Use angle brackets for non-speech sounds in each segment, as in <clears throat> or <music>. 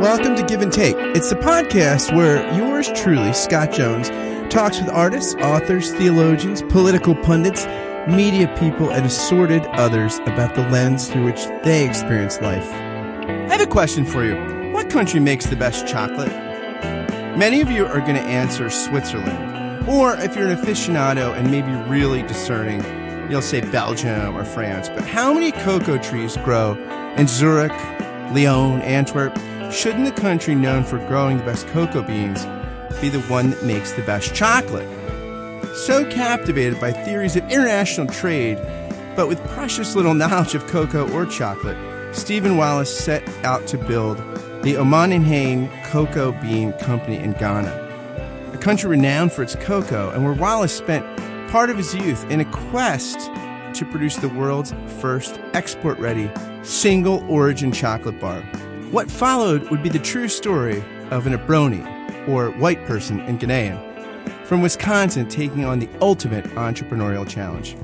Welcome to Give and Take. It's the podcast where yours truly, Scott Jones, talks with artists, authors, theologians, political pundits, media people, and assorted others about the lens through which they experience life. I have a question for you. What country makes the best chocolate? Many of you are going to answer Switzerland. Or if you're an aficionado and maybe really discerning, you'll say Belgium or France. But how many cocoa trees grow in Zurich, Lyon, Antwerp? Shouldn't the country known for growing the best cocoa beans be the one that makes the best chocolate? So captivated by theories of international trade, but with precious little <laughs> knowledge of cocoa or chocolate, Stephen Wallace set out to build the Omanhene Cocoa Bean Company in Ghana, a country renowned for its cocoa, and where Wallace spent part of his youth in a quest to produce the world's first export ready single origin chocolate bar. What followed would be the true story of an Obroni, or white person in Ghanaian, from Wisconsin taking on the ultimate entrepreneurial challenge.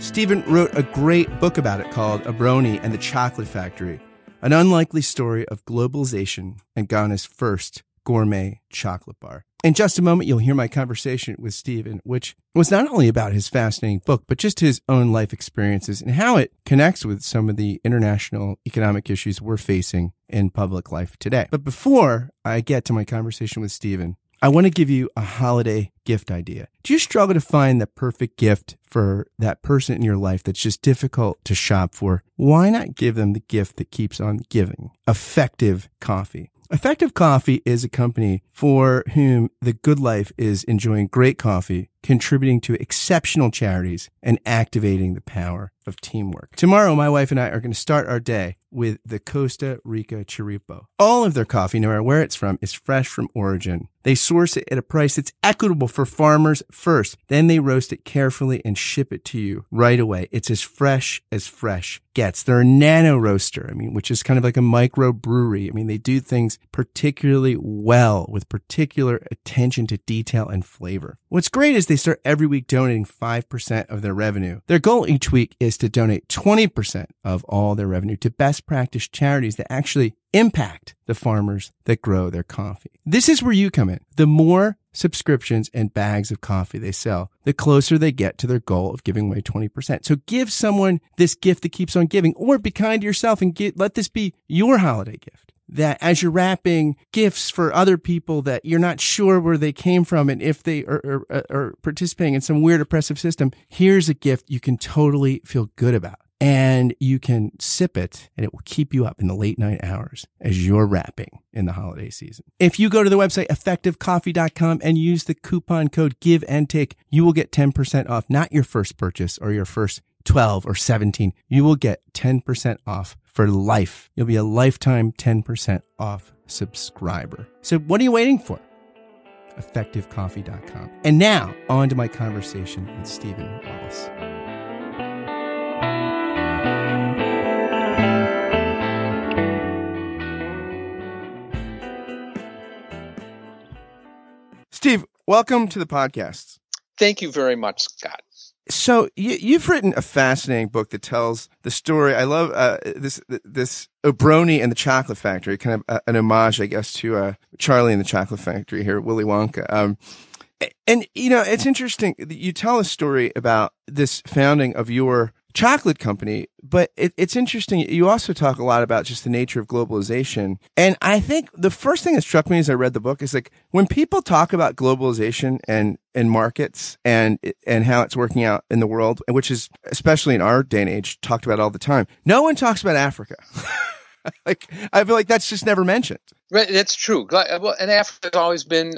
Stephen wrote a great book about it called Obroni and the Chocolate Factory, an unlikely story of globalization and Ghana's first gourmet chocolate bar. In just a moment, you'll hear my conversation with Stephen, which was not only about his fascinating book, but just his own life experiences and how it connects with some of the international economic issues we're facing in public life today. But before I get to my conversation with Stephen, I want to give you a holiday gift idea. Do you struggle to find the perfect gift for that person in your life that's just difficult to shop for? Why not give them the gift that keeps on giving? Effective coffee. Effective Coffee is a company for whom the good life is enjoying great coffee, contributing to exceptional charities, and activating the power of teamwork. Tomorrow, my wife and I are going to start our day with the Costa Rica Chirripo. All of their coffee, no matter where it's from, is fresh from origin. They source it at a price that's equitable for farmers first. Then they roast it carefully and ship it to you right away. It's as fresh as fresh gets. They're a nano roaster, I mean, which is kind of like a micro brewery. I mean, they do things particularly well with particular attention to detail and flavor. What's great is they start every week donating 5% of their revenue. Their goal each week is to donate 20% of all their revenue to best practice charities that actually impact the farmers that grow their coffee. This is where you come in. The more subscriptions and bags of coffee they sell, the closer they get to their goal of giving away 20%. So give someone this gift that keeps on giving or be kind to yourself and get, let this be your holiday gift. That as you're wrapping gifts for other people that you're not sure where they came from and if they are, are, are participating in some weird oppressive system, here's a gift you can totally feel good about and you can sip it and it will keep you up in the late night hours as you're wrapping in the holiday season. If you go to the website effectivecoffee.com and use the coupon code give and take, you will get 10% off, not your first purchase or your first 12 or 17. You will get 10% off for life. You'll be a lifetime 10% off subscriber. So what are you waiting for? effectivecoffee.com. And now on to my conversation with Stephen Wallace. Steve, welcome to the podcast. Thank you very much, Scott. So you, have written a fascinating book that tells the story. I love uh, this this Obroni and the Chocolate Factory, kind of uh, an homage, I guess, to uh, Charlie and the Chocolate Factory here, Willy Wonka. Um, and you know, it's interesting. You tell a story about this founding of your chocolate company. But it, it's interesting. You also talk a lot about just the nature of globalization. And I think the first thing that struck me as I read the book is like when people talk about globalization and, and markets and, and how it's working out in the world, which is especially in our day and age talked about all the time. No one talks about Africa. <laughs> like I feel like that's just never mentioned. Right, that's true. Uh, well, and Africa has always been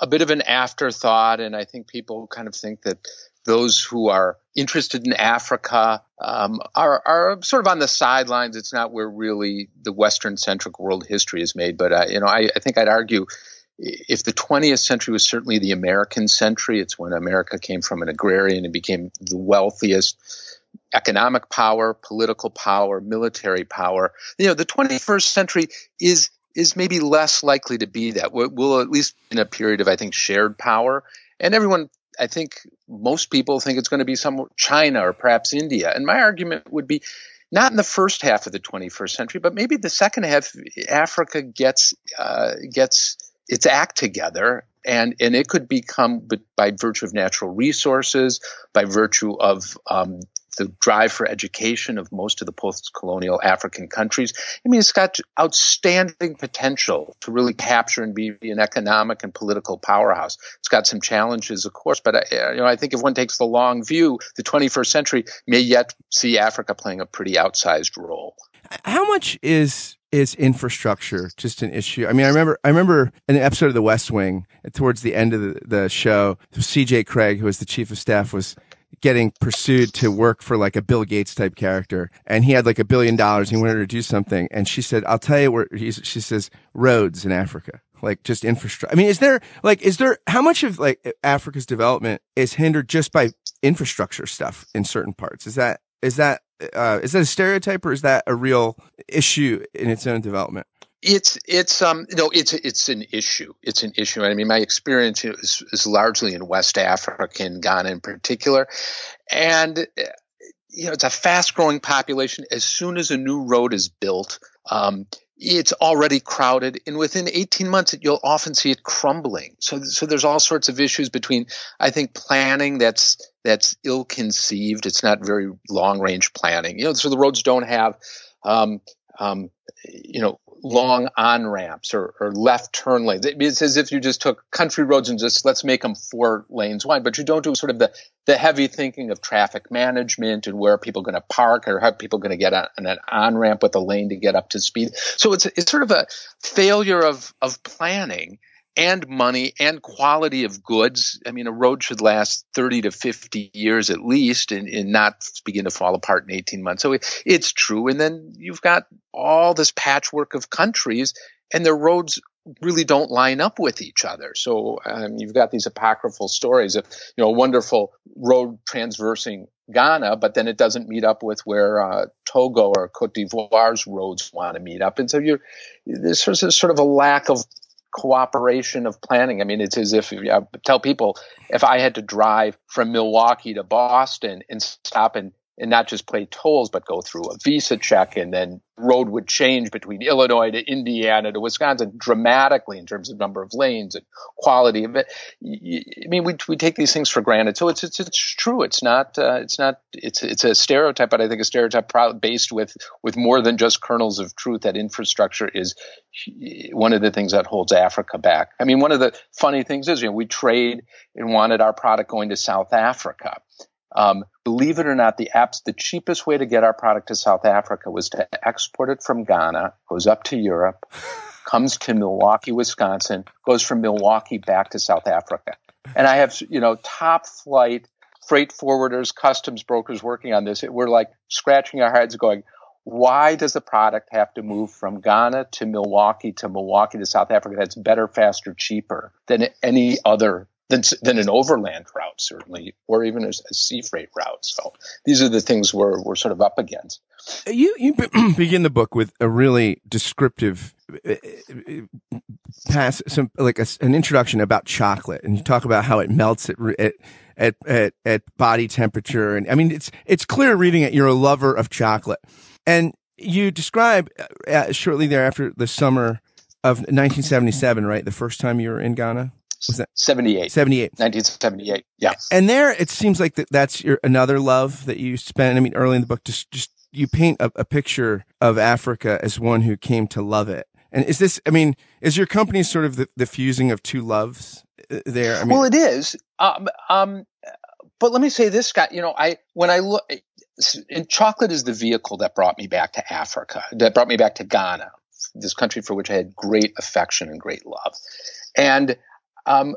a bit of an afterthought, and I think people kind of think that those who are interested in Africa um, are, are sort of on the sidelines. It's not where really the Western centric world history is made. But uh, you know, I, I, think I'd argue if the 20th century was certainly the American century, it's when America came from an agrarian and became the wealthiest economic power, political power, military power. You know, the 21st century is is maybe less likely to be that. We'll, we'll at least in a period of I think shared power and everyone I think most people think it's going to be some China or perhaps India. And my argument would be not in the first half of the 21st century, but maybe the second half, Africa gets uh, gets its act together and and it could become by virtue of natural resources by virtue of um, the drive for education of most of the post-colonial African countries. I mean, it's got outstanding potential to really capture and be an economic and political powerhouse. It's got some challenges, of course, but I, uh, you know, I think if one takes the long view, the 21st century may yet see Africa playing a pretty outsized role. How much is is infrastructure just an issue? I mean, I remember I remember an episode of The West Wing towards the end of the, the show. C.J. Cregg, who was the chief of staff, was getting pursued to work for like a Bill Gates type character. And he had like a billion dollars. He wanted to do something. And she said, I'll tell you where she says roads in Africa, like just infrastructure. I mean, is there like, is there, how much of like Africa's development is hindered just by infrastructure stuff in certain parts? Is that, is that, uh, is that a stereotype or is that a real issue in its own development? It's it's um no it's it's an issue. It's an issue. I mean, my experience is, is largely in West Africa, in Ghana in particular, and you know it's a fast growing population. As soon as a new road is built, um, it's already crowded, and within 18 months, you'll often see it crumbling. So so there's all sorts of issues between I think planning that's that's ill conceived. It's not very long range planning. You know, so the roads don't have um, um, you know, long on ramps or, or, left turn lanes. It's as if you just took country roads and just let's make them four lanes wide, but you don't do sort of the, the heavy thinking of traffic management and where are people going to park or how people going to get on, an on ramp with a lane to get up to speed. So it's, it's sort of a failure of, of planning and money and quality of goods. I mean, a road should last 30 to 50 years at least and, and not begin to fall apart in 18 months. So it, it's true. And then you've got all this patchwork of countries and their roads really don't line up with each other. So um, you've got these apocryphal stories of, you know, a wonderful road transversing Ghana, but then it doesn't meet up with where uh, Togo or Cote d'Ivoire's roads want to meet up. And so you're, there's sort of a lack of cooperation of planning. I mean, it's as if I tell people if I had to drive from Milwaukee to Boston and stop and and not just pay tolls, but go through a visa check and then road would change between Illinois to Indiana to Wisconsin dramatically in terms of number of lanes and quality of it. I mean, we, we take these things for granted. So it's, it's, it's true. It's not, uh, it's not, it's, it's a stereotype, but I think a stereotype based with, with more than just kernels of truth that infrastructure is one of the things that holds Africa back. I mean, one of the funny things is, you know, we trade and wanted our product going to South Africa. Um, believe it or not, the apps, the cheapest way to get our product to South Africa was to export it from Ghana, goes up to Europe, comes to Milwaukee, Wisconsin, goes from Milwaukee back to South Africa. And I have, you know, top flight freight forwarders, customs brokers working on this. We're like scratching our heads going, why does the product have to move from Ghana to Milwaukee to Milwaukee to South Africa? That's better, faster, cheaper than any other than, than an overland route, certainly, or even a, a sea freight route. So these are the things we're, we're sort of up against. You, you <clears throat> begin the book with a really descriptive uh, uh, pass, some like a, an introduction about chocolate, and you talk about how it melts at, at at at body temperature, and I mean it's it's clear reading it. You're a lover of chocolate, and you describe uh, shortly thereafter the summer of 1977, right? The first time you were in Ghana was that 78 78 1978 yeah. And there it seems like that that's your another love that you spent i mean early in the book just just you paint a, a picture of africa as one who came to love it. And is this i mean is your company sort of the, the fusing of two loves uh, there? I mean, well it is. Um, um, but let me say this scott you know i when i look and chocolate is the vehicle that brought me back to africa that brought me back to ghana this country for which i had great affection and great love. And um,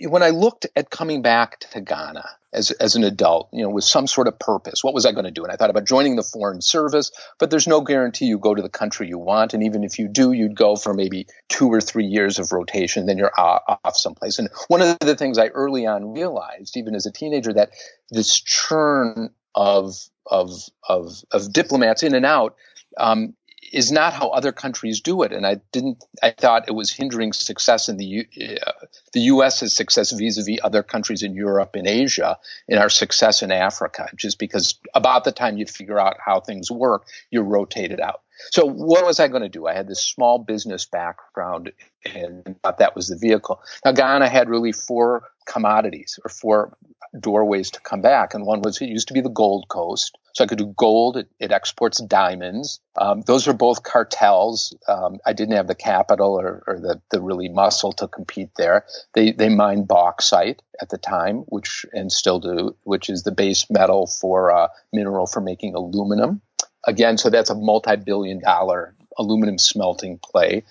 when I looked at coming back to Ghana as, as an adult, you know, with some sort of purpose, what was I going to do? And I thought about joining the foreign service, but there's no guarantee you go to the country you want. And even if you do, you'd go for maybe two or three years of rotation, then you're off someplace. And one of the things I early on realized, even as a teenager, that this churn of, of, of, of diplomats in and out, um, is not how other countries do it. And I didn't, I thought it was hindering success in the, U, uh, the U.S.'s success vis-a-vis other countries in Europe and Asia in our success in Africa, just because about the time you figure out how things work, you're rotated out. So what was I going to do? I had this small business background and thought that was the vehicle. Now Ghana had really four commodities or four doorways to come back. And one was it used to be the Gold Coast. So I could do gold. It, it exports diamonds. Um, those are both cartels. Um, I didn't have the capital or, or, the, the really muscle to compete there. They, they mined bauxite at the time, which, and still do, which is the base metal for, uh, mineral for making aluminum. Again, so that's a multi-billion dollar aluminum smelting play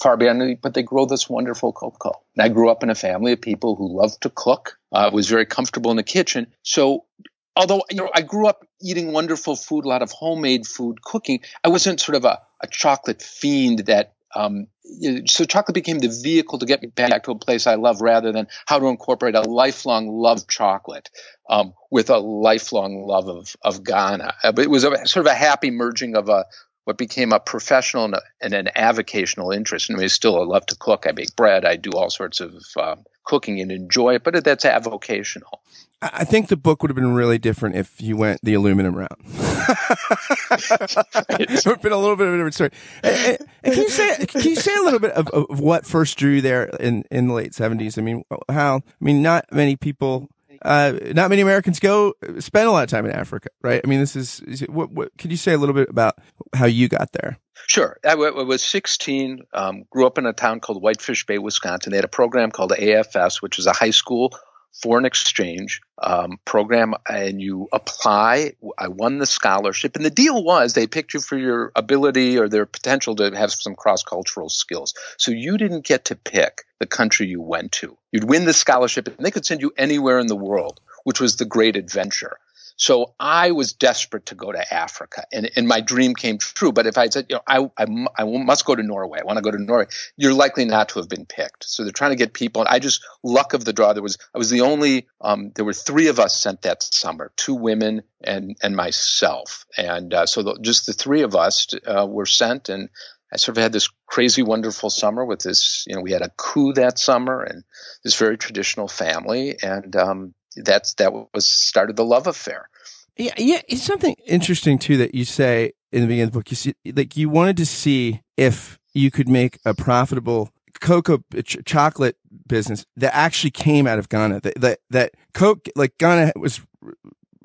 far beyond but they grow this wonderful cocoa and i grew up in a family of people who loved to cook. Uh, was very comfortable in the kitchen. So although you know i grew up eating wonderful food a lot of homemade food cooking i wasn't sort of a, a chocolate fiend that um, so chocolate became the vehicle to get me back to a place I love rather than how to incorporate a lifelong love chocolate um, with a lifelong love of, of Ghana. Uh, but it was a, sort of a happy merging of a what became a professional and, an avocational interest. I mean, I still love to cook. I bake bread. I do all sorts of uh, cooking and enjoy it, but that's avocational. I think the book would have been really different if you went the aluminum route. <laughs> it would have been a little bit of a different story. And, and can you say can you say a little bit of, of what first drew you there in, in the late seventies? I mean, how? I mean, not many people uh, not many Americans go spend a lot of time in Africa, right? I mean, this is, is it, what, what, could you say a little bit about how you got there? Sure. I, w- I was 16, um, grew up in a town called Whitefish Bay, Wisconsin. They had a program called AFS, which is a high school foreign exchange um, program and you apply. I won the scholarship, and the deal was they picked you for your ability or their potential to have some cross cultural skills. So you didn't get to pick the country you went to. You'd win the scholarship, and they could send you anywhere in the world, which was the great adventure. So I was desperate to go to Africa, and, and my dream came true. But if I said, you know, I, I, I must go to Norway, I want to go to Norway, you're likely not to have been picked. So they're trying to get people. And I just luck of the draw. There was I was the only. Um, there were three of us sent that summer, two women and and myself, and uh, so the, just the three of us uh, were sent, and I sort of had this crazy, wonderful summer with this. You know, we had a coup that summer, and this very traditional family, and um, that's that was started the love affair. Yeah, yeah. It's something interesting too that you say in the beginning of the book. You see, like you wanted to see if you could make a profitable cocoa uh, ch- chocolate business that actually came out of Ghana. That that that Coke, like Ghana was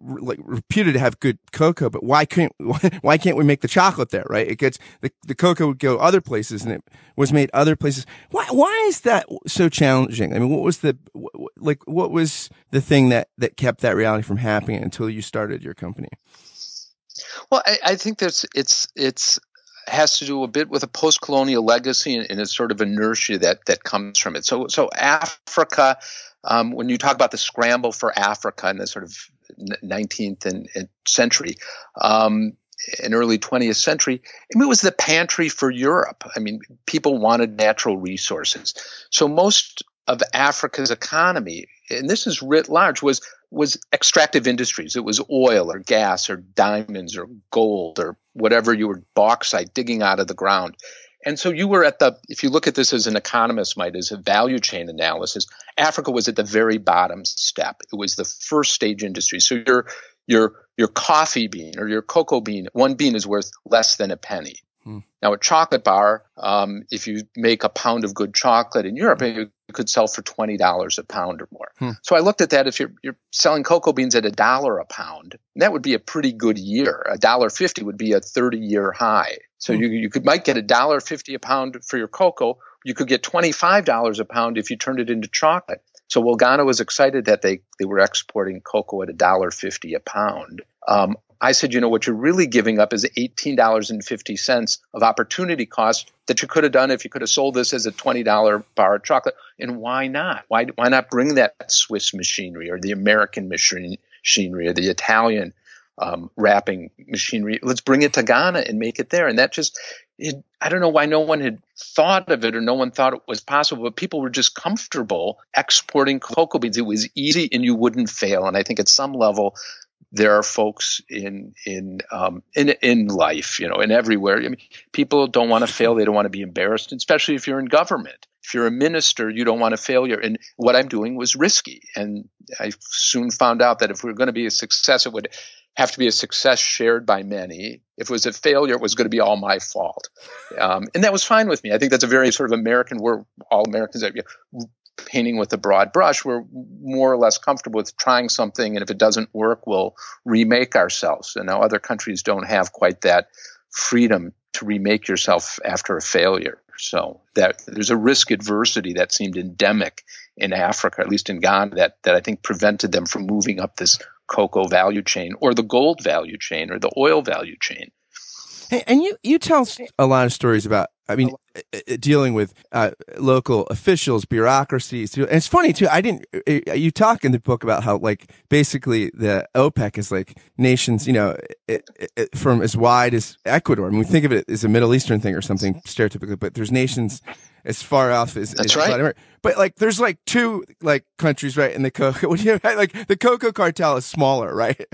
like reputed to have good cocoa, but why can't <laughs> why can't we make the chocolate there? Right? It gets the the cocoa would go other places, and it was made other places. Why why is that so challenging? I mean, what was the like what was the thing that that kept that reality from happening until you started your company? Well, I, I think there's it's it's has to do a bit with a post-colonial legacy and, and a sort of inertia that that comes from it. So so Africa. Um, when you talk about the scramble for Africa in the sort of 19th and, and century, um, and early 20th century, I mean, it was the pantry for Europe. I mean, people wanted natural resources. So most of Africa's economy, and this is writ large, was was extractive industries. It was oil or gas or diamonds or gold or whatever you were bauxite digging out of the ground. And so you were at the, if you look at this as an economist might, as a value chain analysis, Africa was at the very bottom step. It was the first stage industry. So your, your, your coffee bean or your cocoa bean, one bean is worth less than a penny. Hmm. Now, a chocolate bar, um, if you make a pound of good chocolate in Europe, you could sell for twenty dollars a pound or more. Hmm. So I looked at that. If you're, you're selling cocoa beans at a dollar a pound, that would be a pretty good year. A dollar fifty would be a thirty-year high. So hmm. you you could might get a dollar fifty a pound for your cocoa. You could get twenty-five dollars a pound if you turned it into chocolate. So Ghana was excited that they, they were exporting cocoa at a dollar fifty a pound. Um, I said, you know, what you're really giving up is $18.50 of opportunity cost that you could have done if you could have sold this as a $20 bar of chocolate. And why not? Why, why not bring that Swiss machinery or the American machinery or the Italian um, wrapping machinery? Let's bring it to Ghana and make it there. And that just, it, I don't know why no one had thought of it or no one thought it was possible, but people were just comfortable exporting cocoa beans. It was easy and you wouldn't fail. And I think at some level, there are folks in in um, in in life, you know, and everywhere. I mean, people don't want to fail; they don't want to be embarrassed, especially if you're in government. If you're a minister, you don't want a failure. And what I'm doing was risky, and I soon found out that if we are going to be a success, it would have to be a success shared by many. If it was a failure, it was going to be all my fault, um, and that was fine with me. I think that's a very sort of American. We're all Americans painting with a broad brush, we're more or less comfortable with trying something, and if it doesn't work, we'll remake ourselves. And now other countries don't have quite that freedom to remake yourself after a failure. So that there's a risk adversity that seemed endemic in Africa, at least in Ghana, that that I think prevented them from moving up this cocoa value chain or the gold value chain or the oil value chain. Hey, and you you tell a lot of stories about I mean, uh, uh, dealing with uh, local officials, bureaucracies. And it's funny too. I didn't. Uh, you talk in the book about how, like, basically the OPEC is like nations, you know, it, it, from as wide as Ecuador. I mean, we think of it as a Middle Eastern thing or something stereotypically, but there's nations as far off as that's as right. But like, there's like two like countries, right? In the cocoa, <laughs> like the cocoa cartel is smaller, right?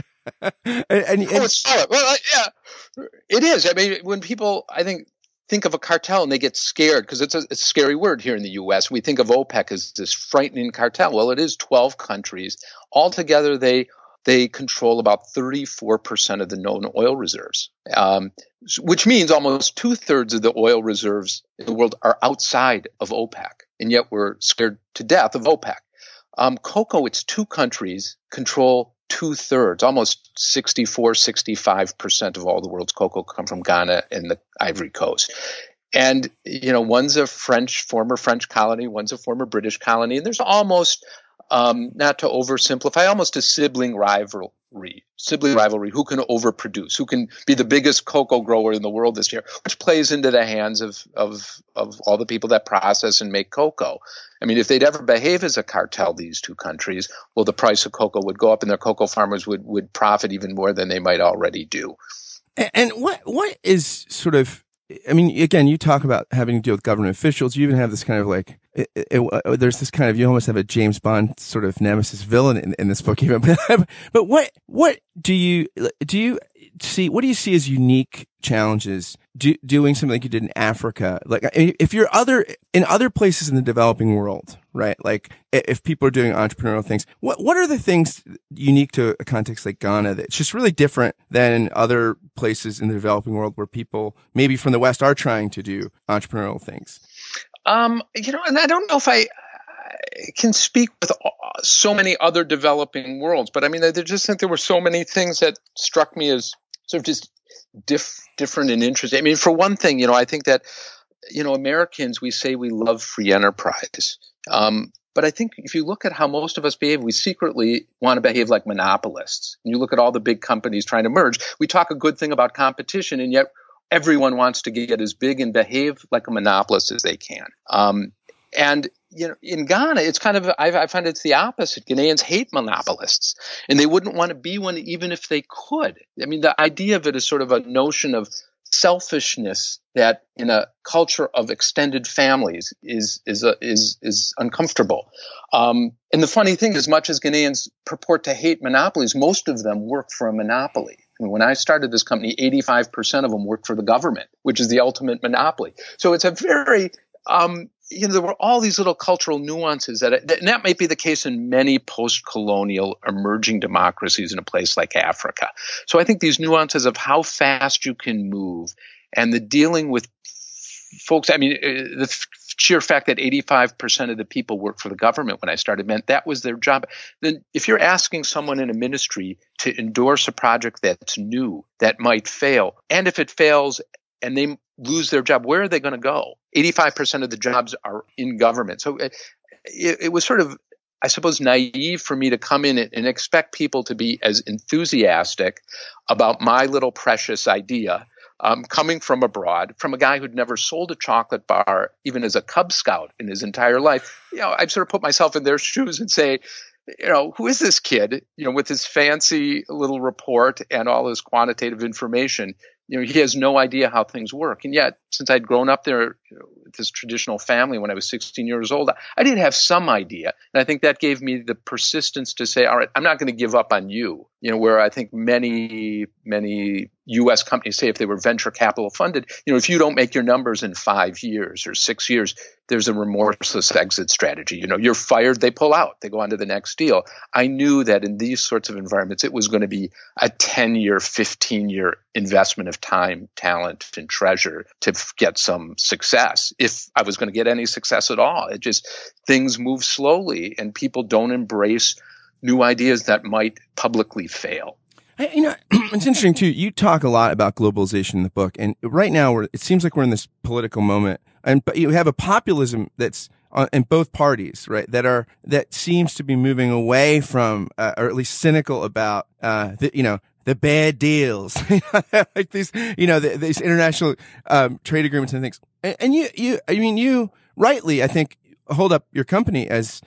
and, <laughs> and, and, oh, it's smaller. Well, yeah, it is. I mean, when people, I think think of a cartel and they get scared because it's, it's a, scary word here in the U.S. We think of OPEC as this frightening cartel. Well, it is 12 countries. Altogether, they they control about 34% of the known oil reserves, um, which means almost two thirds of the oil reserves in the world are outside of OPEC. And yet we're scared to death of OPEC. Um, cocoa, it's two countries control two thirds, almost 64, 65% of all the world's cocoa come from Ghana and the Ivory Coast. And, you know, one's a French, former French colony, one's a former British colony. And there's almost, um, not to oversimplify, almost a sibling rivalry, sibling rivalry, who can overproduce, who can be the biggest cocoa grower in the world this year, which plays into the hands of, of, of all the people that process and make cocoa. I mean, if they'd ever behave as a cartel, these two countries, well, the price of cocoa would go up and their cocoa farmers would, would profit even more than they might already do. And what what is sort of I mean, again, you talk about having to deal with government officials. You even have this kind of like, it, it, uh, there's this kind of, you almost have a James Bond sort of nemesis villain in, in this book, even. <laughs> but what, what do you, do you see, what do you see as unique challenges do, doing something like you did in Africa? Like, if you're other, in other places in the developing world, right? Like, if people are doing entrepreneurial things, what, what are the things unique to a context like Ghana that's just really different than other places in the developing world where people maybe from the West are trying to do entrepreneurial things? Um, you know, and I don't know if I, can speak with so many other developing worlds, but I mean, I just think there were so many things that struck me as sort of just diff, different and interesting. I mean, for one thing, you know, I think that you know Americans we say we love free enterprise, um, but I think if you look at how most of us behave, we secretly want to behave like monopolists. And you look at all the big companies trying to merge. We talk a good thing about competition, and yet everyone wants to get as big and behave like a monopolist as they can. Um, and you know, in Ghana, it's kind of I, I find it's the opposite. Ghanaians hate monopolists, and they wouldn't want to be one even if they could. I mean, the idea of it is sort of a notion of selfishness that in a culture of extended families is is a, is is uncomfortable. Um, and the funny thing, as much as Ghanaians purport to hate monopolies, most of them work for a monopoly. I mean, when I started this company, 85% of them worked for the government, which is the ultimate monopoly. So it's a very um, you know, there were all these little cultural nuances that, and that might be the case in many post-colonial emerging democracies in a place like Africa. So I think these nuances of how fast you can move and the dealing with folks, I mean, uh, the sheer fact that 85% of the people work for the government when I started meant that was their job. Then if you're asking someone in a ministry to endorse a project that's new, that might fail, and if it fails and they lose their job, where are they going to go? 85% of the jobs are in government. So it, it, was sort of, I suppose, naive for me to come in and expect people to be as enthusiastic about my little precious idea um, coming from abroad, from a guy who'd never sold a chocolate bar, even as a Cub Scout in his entire life. You know, I've sort of put myself in their <laughs> shoes and say, you know, who is this kid, you know, with his fancy little report and all his quantitative information? You know, he has no idea how things work. And yet, since I'd grown up there you know, this traditional family when I was 16 years old, I did have some idea. And I think that gave me the persistence to say, all right, I'm not going to give up on you. You know, where I think many, many US companies say if they were venture capital funded, you know, if you don't make your numbers in five years or six years, there's a remorseless exit strategy. You know, you're fired, they pull out, they go on to the next deal. I knew that in these sorts of environments, it was going to be a 10 year, 15 year investment of time, talent, and treasure to get some success. If I was going to get any success at all, it just things move slowly and people don't embrace new ideas that might publicly fail. You know, <clears throat> it's interesting too. You talk a lot about globalization in the book, and right now, it seems like we're in this political moment, and but you have a populism that's in both parties, right? That are that seems to be moving away from, uh, or at least cynical about, uh, the, you know, the bad deals, <laughs> like these, you know, the, these international um, trade agreements and things. And, and you, you, I mean, you rightly, I think, hold up your company as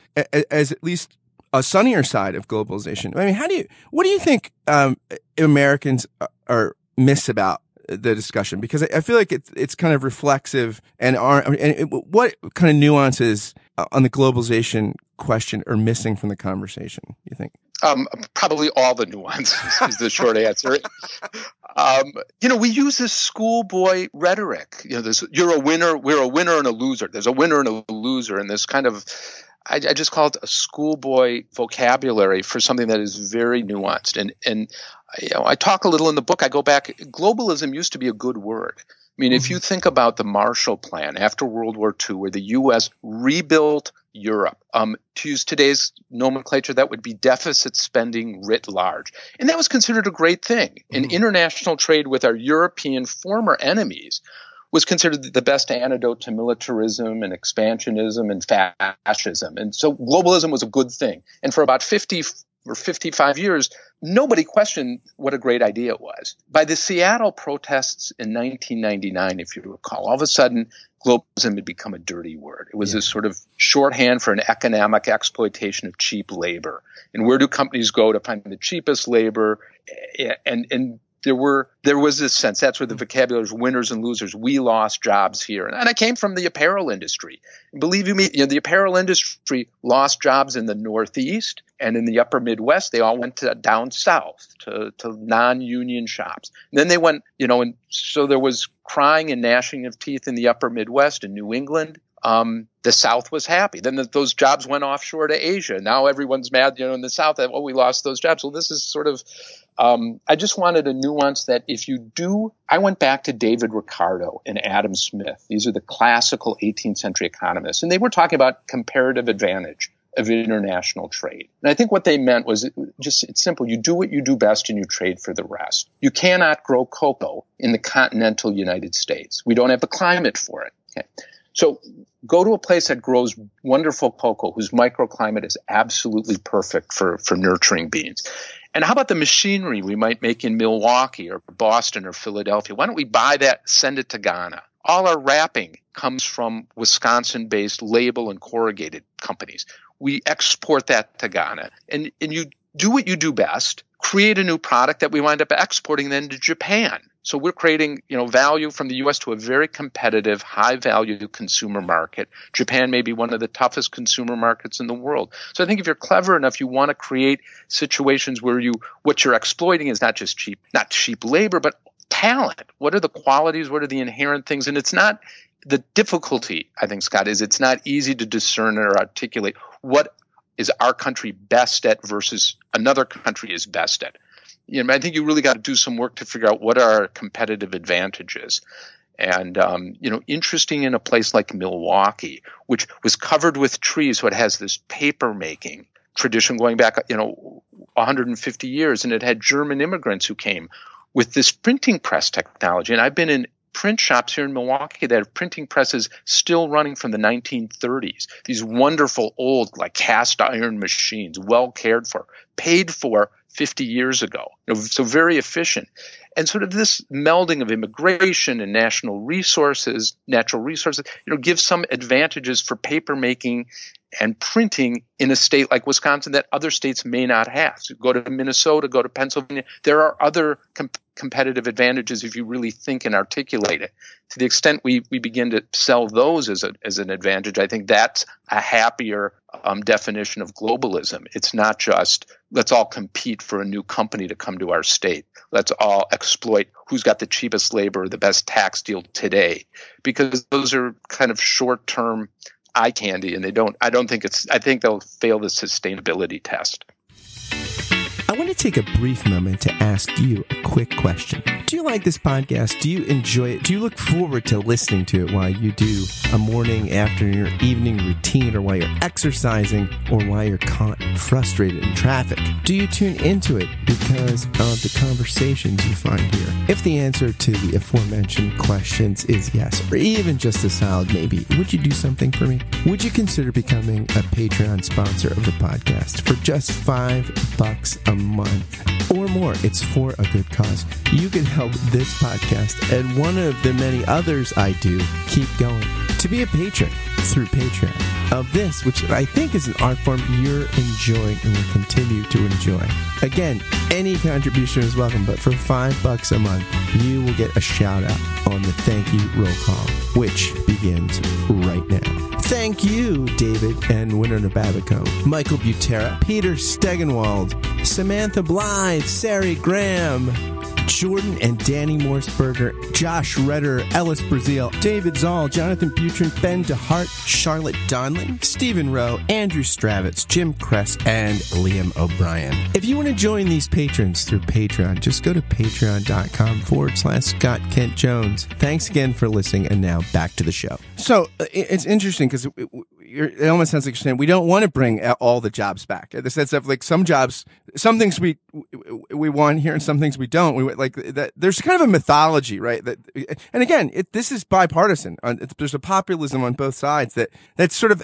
as at least a sunnier side of globalization. I mean, how do you, what do you think um, Americans are miss about the discussion? Because I, feel like it's it's kind of reflexive and are and it, what kind of nuances on the globalization question are missing from the conversation? You think? Um, probably all the nuances <laughs> is the short answer. Um, you know, we use this schoolboy rhetoric. You know, this, you're a winner, we're a winner and a loser. There's a winner and a loser, and this kind of I, I just call it a schoolboy vocabulary for something that is very nuanced. And and you know, I talk a little in the book. I go back. Globalism used to be a good word. I mean, mm-hmm. if you think about the Marshall Plan after World War II, where the U.S. rebuilt Europe, um, to use today's nomenclature, that would be deficit spending writ large. And that was considered a great thing. Mm-hmm. In international trade with our European former enemies, was considered the best antidote to militarism and expansionism and fascism. And so globalism was a good thing. And for about 50 or 55 years, nobody questioned what a great idea it was. By the Seattle protests in 1999, if you recall, all of a sudden, globalism had become a dirty word. It was yeah. this sort of shorthand for an economic exploitation of cheap labor. And where do companies go to find the cheapest labor? And, and there were there was this sense that's where the vocabulary is winners and losers. We lost jobs here, and, I came from the apparel industry. Believe you me, you know, the apparel industry lost jobs in the Northeast and in the Upper Midwest. They all went to, down south to, to non-union shops. And then they went, you know, and so there was crying and gnashing of teeth in the Upper Midwest and New England. Um, the South was happy. Then the, those jobs went offshore to Asia. Now everyone's mad, you know, in the South that, oh, we lost those jobs. Well, this is sort of um, I just wanted a nuance that if you do, I went back to David Ricardo and Adam Smith. These are the classical 18th century economists, and they were talking about comparative advantage of international trade. And I think what they meant was just it's simple. You do what you do best and you trade for the rest. You cannot grow cocoa in the continental United States. We don't have the climate for it. Okay. So go to a place that grows wonderful cocoa whose microclimate is absolutely perfect for, for nurturing beans. And how about the machinery we might make in Milwaukee or Boston or Philadelphia? Why don't we buy that, send it to Ghana? All our wrapping comes from Wisconsin based label and corrugated companies. We export that to Ghana. And, and you do what you do best, create a new product that we wind up exporting then to Japan. So we're creating, you know, value from the U.S. to a very competitive, high value consumer market. Japan may be one of the toughest consumer markets in the world. So I think if you're clever enough, you want to create situations where you, what you're exploiting is not just cheap, not cheap labor, but talent. What are the qualities? What are the inherent things? And it's not the difficulty, I think, Scott, is it's not easy to discern or articulate what is our country best at versus another country is best at you know, I think you really got to do some work to figure out what are our competitive advantages. And, um, you know, interesting in a place like Milwaukee, which was covered with trees, so it has this paper making tradition going back, you know, 150 years. And it had German immigrants who came with this printing press technology. And I've been in print shops here in Milwaukee that have printing presses still running from the 1930s. These wonderful old, like cast iron machines, well cared for, paid for 50 years ago. You know, so very efficient. And sort of this melding of immigration and national resources, natural resources, you know, gives some advantages for paper making and printing in a state like Wisconsin that other states may not have. So go to Minnesota, go to Pennsylvania. There are other com- competitive advantages if you really think and articulate it. To the extent we, we begin to sell those as, a, as an advantage, I think that's a happier um, definition of globalism. It's not just let's all compete for a new company to come to our state. Let's all exploit who's got the cheapest labor, the best tax deal today, because those are kind of short term eye candy, and they don't. I don't think it's. I think they'll fail the sustainability test. I want to take a brief moment to ask you a quick question. Do you like this podcast? Do you enjoy it? Do you look forward to listening to it while you do a morning, afternoon, or evening routine, or while you're exercising, or while you're caught frustrated in traffic? Do you tune into it because of the conversations you find here? If the answer to the aforementioned questions is yes, or even just a solid maybe, would you do something for me? Would you consider becoming a Patreon sponsor of the podcast for just five bucks a month or more. It's for a good cause. You can help this podcast and one of the many others I do keep going. To be a patron through Patreon of this, which I think is an art form you're enjoying and will continue to enjoy. Again, any contribution is welcome, but for five bucks a month, you will get a shout out on the thank you roll call, which begins right now. Thank you, David and Winter Babico, Michael Butera, Peter Stegenwald, Samantha Blythe, Sari Graham, Jordan and Danny Morseberger, Josh Redder, Ellis Brazil, David Zoll, Jonathan Butrin, Ben DeHart, Charlotte Donlin, Stephen Rowe, Andrew Stravitz, Jim Kress, and Liam O'Brien. If you want to join these patrons through Patreon, just go to patreon.com forward slash Scott Kent Jones. Thanks again for listening, and now back to the show. So uh, it's interesting because it almost sounds like saying we don't want to bring all the jobs back. The sense of like some jobs, some things we we want here and some things we don't. We like that. There's kind of a mythology, right? That and again, it, this is bipartisan. There's a populism on both sides that that's sort of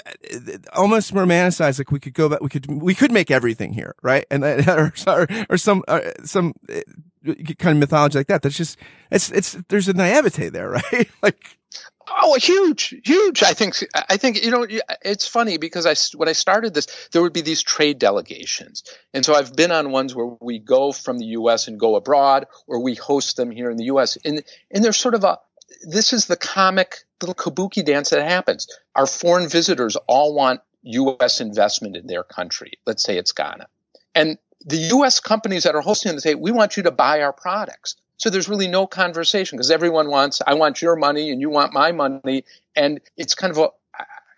almost romanticized. Like we could go back, we could we could make everything here, right? And that, <laughs> or, or some or some eh, kind of mythology like that. That's just it's it's there's a naivete there, <laughs> right? like Oh, huge, huge. I think, I think, you know, it's funny because I, when I started this, there would be these trade delegations. And so I've been on ones where we go from the U.S. and go abroad, or we host them here in the U.S. And, and there's sort of a, this is the comic little kabuki dance that happens. Our foreign visitors all want U.S. investment in their country. Let's say it's Ghana. And the U.S. companies that are hosting them say, we want you to buy our products. So there's really no conversation because everyone wants, I want your money and you want my money. And it's kind of a,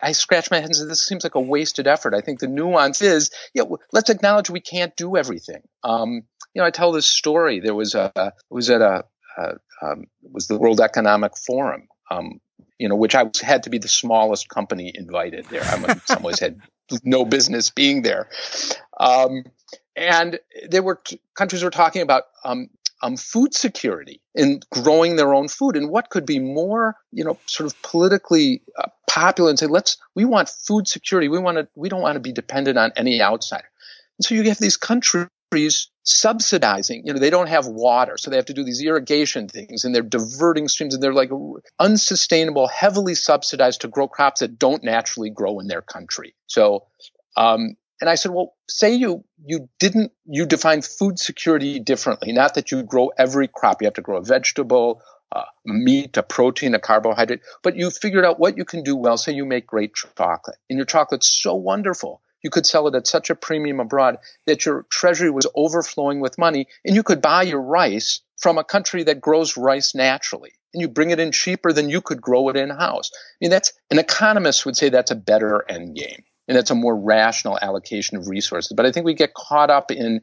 I scratch my head and say, this seems like a wasted effort. I think the nuance is, yeah, let's acknowledge we can't do everything. Um, you know, I tell this story. There was a, it was at a, um, was the World Economic Forum, um, you know, which I was, had to be the smallest company invited there. I in some ways had no business being there. Um, and there were countries were talking about um, um, food security in growing their own food. And what could be more, you know, sort of politically uh, popular and say, let's, we want food security. We want to, we don't want to be dependent on any outsider. And so you have these countries subsidizing, you know, they don't have water, so they have to do these irrigation things and they're diverting streams and they're like unsustainable, heavily subsidized to grow crops that don't naturally grow in their country. So, um, and I said, well, say you, you didn't, you define food security differently. Not that you grow every crop. You have to grow a vegetable, meat, a protein, a carbohydrate, but you figured out what you can do well. Say you make great chocolate and your chocolate's so wonderful. You could sell it at such a premium abroad that your treasury was overflowing with money and you could buy your rice from a country that grows rice naturally and you bring it in cheaper than you could grow it in house. I mean, that's an economist would say that's a better end game and that's a more rational allocation of resources. But I think we get caught up in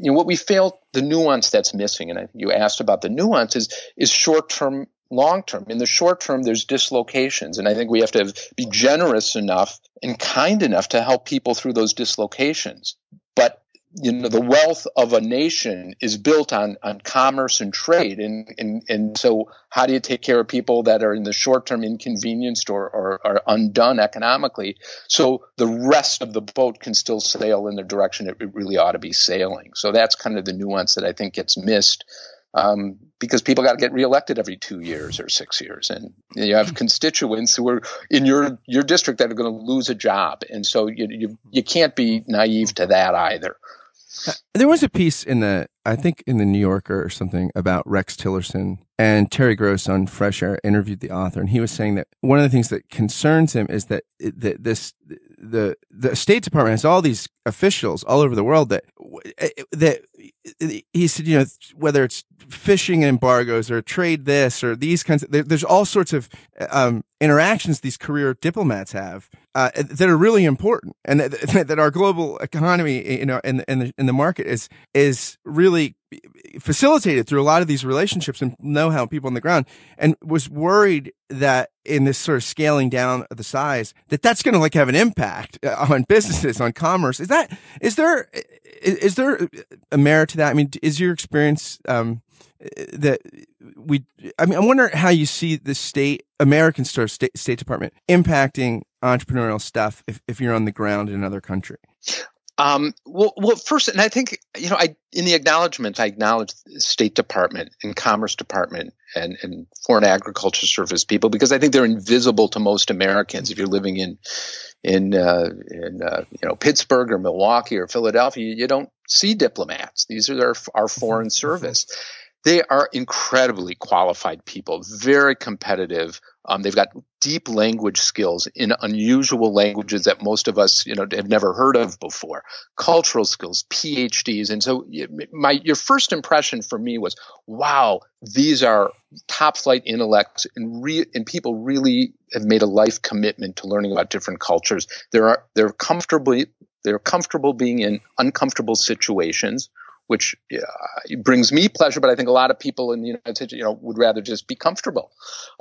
you know what we fail the nuance that's missing. And I, you asked about the nuance is, is short term long term in the short term there's dislocations. And i think we have to be generous enough and kind enough to help people through those dislocations. But you know the wealth of a nation is built on on commerce and trade. And and and so how do you take care of people that are in the short term inconvenienced or, or are undone economically? So the rest of the boat can still sail in the direction it really ought to be sailing. So that's kind of the nuance that i think gets missed um, because people got to get reelected every two years or six years, and you have constituents who are in your your district that are going to lose a job, and so you, you you can't be naive to that either. Uh, there was a piece in the, I think in the New Yorker or something about Rex Tillerson and Terry Gross on Fresh Air interviewed the author, and he was saying that one of the things that concerns him is that that this the the State Department has all these officials all over the world that that he said, you know, whether it's fishing embargoes or trade this or these kinds of, there's all sorts of um, interactions these career diplomats have uh, that are really important and that, <laughs> that our global economy, you know, and, and the, and the market is, is really facilitated through a lot of these relationships and know-how people on the ground and was worried that in this sort of scaling down of the size that that's going to like have an impact uh, on businesses on commerce. Is that is there is there a merit to that? I mean is your experience um, that we i mean i wonder how you see the state american of state, state department impacting entrepreneurial stuff if, if you're on the ground in another country um, well, well, first, and I think you know, I in the acknowledgments, I acknowledge the State Department and Commerce Department and, and Foreign Agriculture Service people because I think they're invisible to most Americans. If you're living in in uh, in uh, you know Pittsburgh or Milwaukee or Philadelphia, you don't see diplomats. These are our, our foreign service they are incredibly qualified people, very competitive. Um, they've got deep language skills in unusual languages that most of us, you know, have never heard of before. Cultural skills, PhDs, and so my your first impression for me was, wow, these are top flight intellects, and re- and people really have made a life commitment to learning about different cultures. They're they're comfortably they're comfortable being in uncomfortable situations which uh, brings me pleasure, but I think a lot of people in the United States, you know, would rather just be comfortable.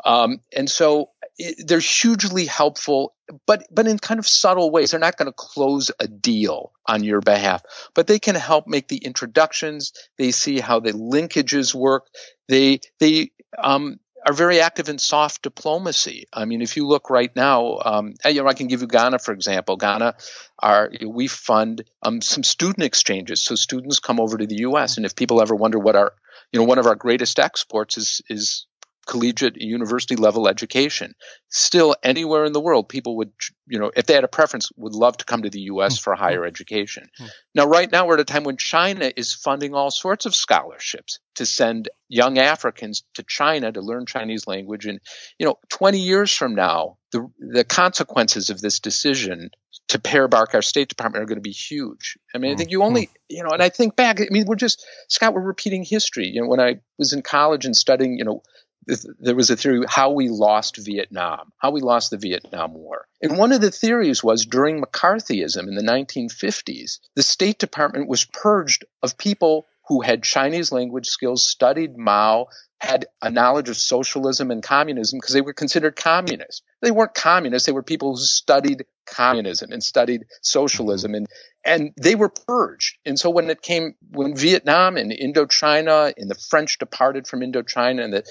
Um, and so it, they're hugely helpful, but but in kind of subtle ways. They're not going to close a deal on your behalf, but they can help make the introductions. They see how the linkages work. They they um, are very active in soft diplomacy. I mean, if you look right now, um, you know, I can give you Ghana for example. Ghana, are we fund um, some student exchanges, so students come over to the U.S. And if people ever wonder what our, you know, one of our greatest exports is is collegiate university level education. Still, anywhere in the world, people would, you know, if they had a preference, would love to come to the U.S. Hmm. for higher education. Hmm. Now, right now, we're at a time when China is funding all sorts of scholarships to send young Africans to China to learn Chinese language. And, you know, 20 years from now, the, the consequences of this decision to pair bark our State Department are going to be huge. I mean, I think you only, hmm. you know, and I think back, I mean, we're just, Scott, we're repeating history. You know, when I was in college and studying, you know, there was a theory how we lost Vietnam, how we lost the Vietnam War. And one of the theories was during McCarthyism in the 1950s, the State Department was purged of people who had Chinese language skills, studied Mao, had a knowledge of socialism and communism because they were considered communists. They weren't communists, they were people who studied communism and studied socialism and and they were purged. And so when it came when Vietnam and Indochina and the French departed from Indochina and the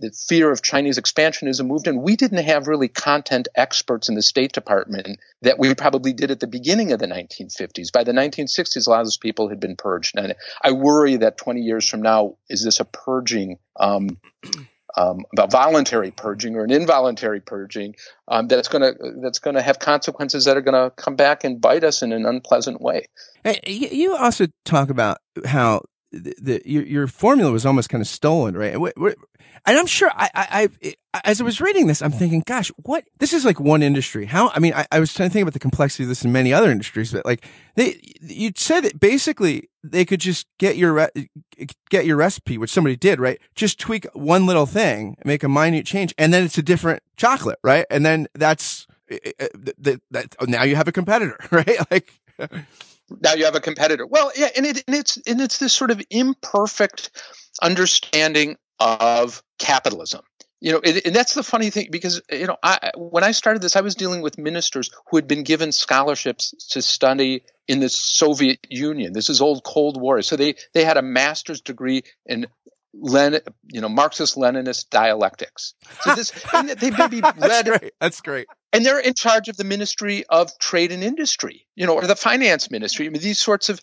the fear of Chinese expansionism moved in, we didn't have really content experts in the State Department that we probably did at the beginning of the 1950s. By the 1960s, a lot of those people had been purged. And I worry that 20 years from now, is this a purging um, um, about voluntary purging or an involuntary purging um, that's going to that's going to have consequences that are going to come back and bite us in an unpleasant way. Hey, you also talk about how the, the your, your, formula was almost kind of stolen, right? And I'm sure I, I, I, as I was reading this, I'm thinking, gosh, what? This is like one industry. How? I mean, I, I was trying to think about the complexity of this in many other industries, but like they, you said that basically they could just get your re- get your recipe, which somebody did, right? Just tweak one little thing, make a minute change, and then it's a different chocolate, right? And then that's eh, eh, eh, that, that now you have a competitor, <laughs> right? Like <laughs> now you have a competitor. Well, yeah, and, it, and it's and it's this sort of imperfect understanding of capitalism. You know, it, and that's the funny thing because you know, I, when I started this, I was dealing with ministers who had been given scholarships to study in the Soviet Union. This is old Cold War, so they they had a master's degree in Len, you know, Marxist-Leninist dialectics. So this, they may be <laughs> read. That's great. That's great. And they're in charge of the Ministry of Trade and Industry, you know, or the Finance Ministry. I mean, these sorts of,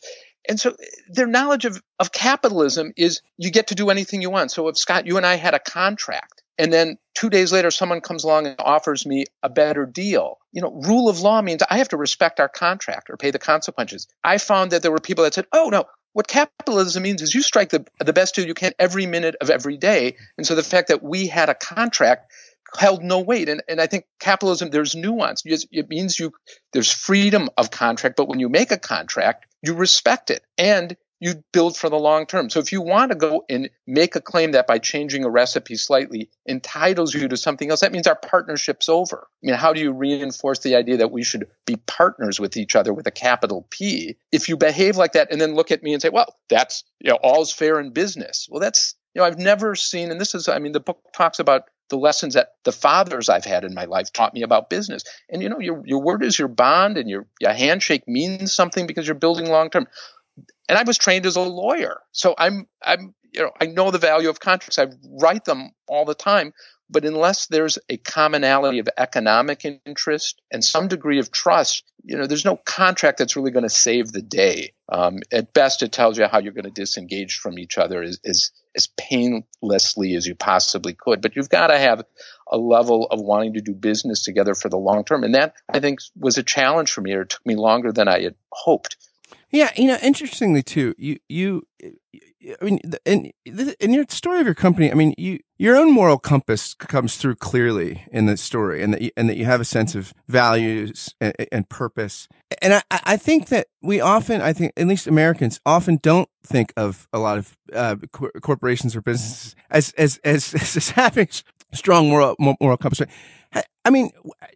and so their knowledge of, of capitalism is you get to do anything you want. So if Scott, you and I had a contract and then two days later someone comes along and offers me a better deal. You know, rule of law means I have to respect our contract or pay the consequences. I found that there were people that said, "Oh no, what capitalism means is you strike the, the best deal you can every minute of every day. And so the fact that we had a contract held no weight. And, and I think capitalism, there's nuance. It means you, there's freedom of contract, but when you make a contract, you respect it and you build for the long term. So if you want to go and make a claim that by changing a recipe slightly entitles you to something else, that means our partnership's over. I mean, how do you reinforce the idea that we should be partners with each other with a capital P? If you behave like that and then look at me and say, well, that's, you know, all's fair in business. Well, that's, you know, I've never seen, and this is, I mean, the book talks about the lessons that the fathers I've had in my life taught me about business. And you know, your your word is your bond, and your, your handshake means something because you're building long term. And I was trained as a lawyer, so I'm I'm you know I know the value of contracts. I write them all the time. But unless there's a commonality of economic interest and some degree of trust, you know, there's no contract that's really going to save the day. Um, at best, it tells you how you're going to disengage from each other as, as, as painlessly as you possibly could. But you've got to have a level of wanting to do business together for the long term. And that, I think, was a challenge for me, or it took me longer than I had hoped. Yeah, you know, interestingly too, you you I mean, in in your story of your company, I mean, you your own moral compass comes through clearly in the story, and that you, and that you have a sense of values and, and purpose. And I, I think that we often, I think, at least Americans, often don't think of a lot of uh, corporations or businesses as as as, <laughs> as having strong moral moral compass. I mean,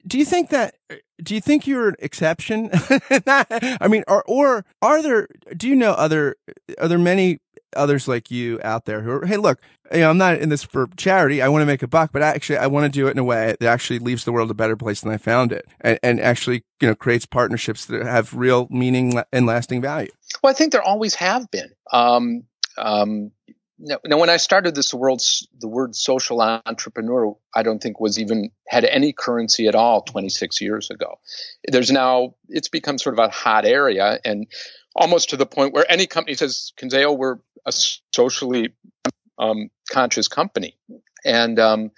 do you think that? Do you think you're an exception? <laughs> I mean, or or are there? Do you know other? Are there many others like you out there who are, hey, look, you know, I'm not in this for charity. I want to make a buck, but actually, I want to do it in a way that actually leaves the world a better place than I found it, and, and actually, you know, creates partnerships that have real meaning and lasting value. Well, I think there always have been. Um, um, now, now, when I started this, the the word social entrepreneur, I don't think was even had any currency at all 26 years ago. There's now it's become sort of a hot area, and almost to the point where any company says, "Kinsale, we're a socially um, conscious company," and um,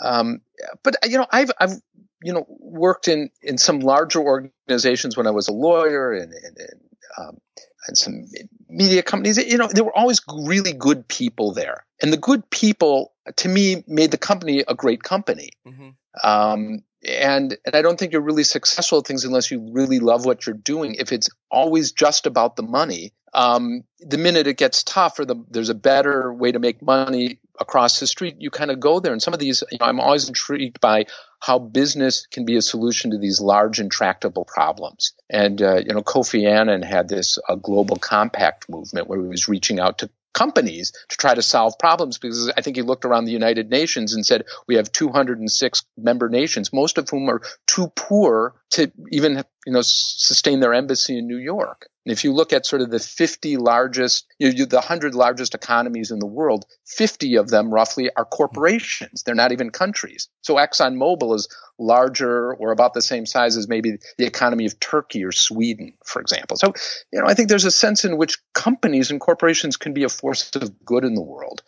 um, but you know, I've I've you know worked in in some larger organizations when I was a lawyer and, and, and um, and some media companies. You know, there were always really good people there, and the good people, to me, made the company a great company. Mm-hmm. Um, and and I don't think you're really successful at things unless you really love what you're doing. If it's always just about the money, um, the minute it gets tough or the, there's a better way to make money across the street, you kind of go there. And some of these, you know, I'm always intrigued by how business can be a solution to these large intractable problems. And, uh, you know, Kofi Annan had this uh, global compact movement where he was reaching out to companies to try to solve problems because I think he looked around the United Nations and said we have 206 member nations, most of whom are too poor to even you know sustain their embassy in New York. And if you look at sort of the 50 largest, you know, the 100 largest economies in the world, 50 of them roughly are corporations. They're not even countries. So ExxonMobil is larger or about the same size as maybe the economy of Turkey or Sweden, for example. So, you know, I think there's a sense in which companies and corporations can be a force of good in the world.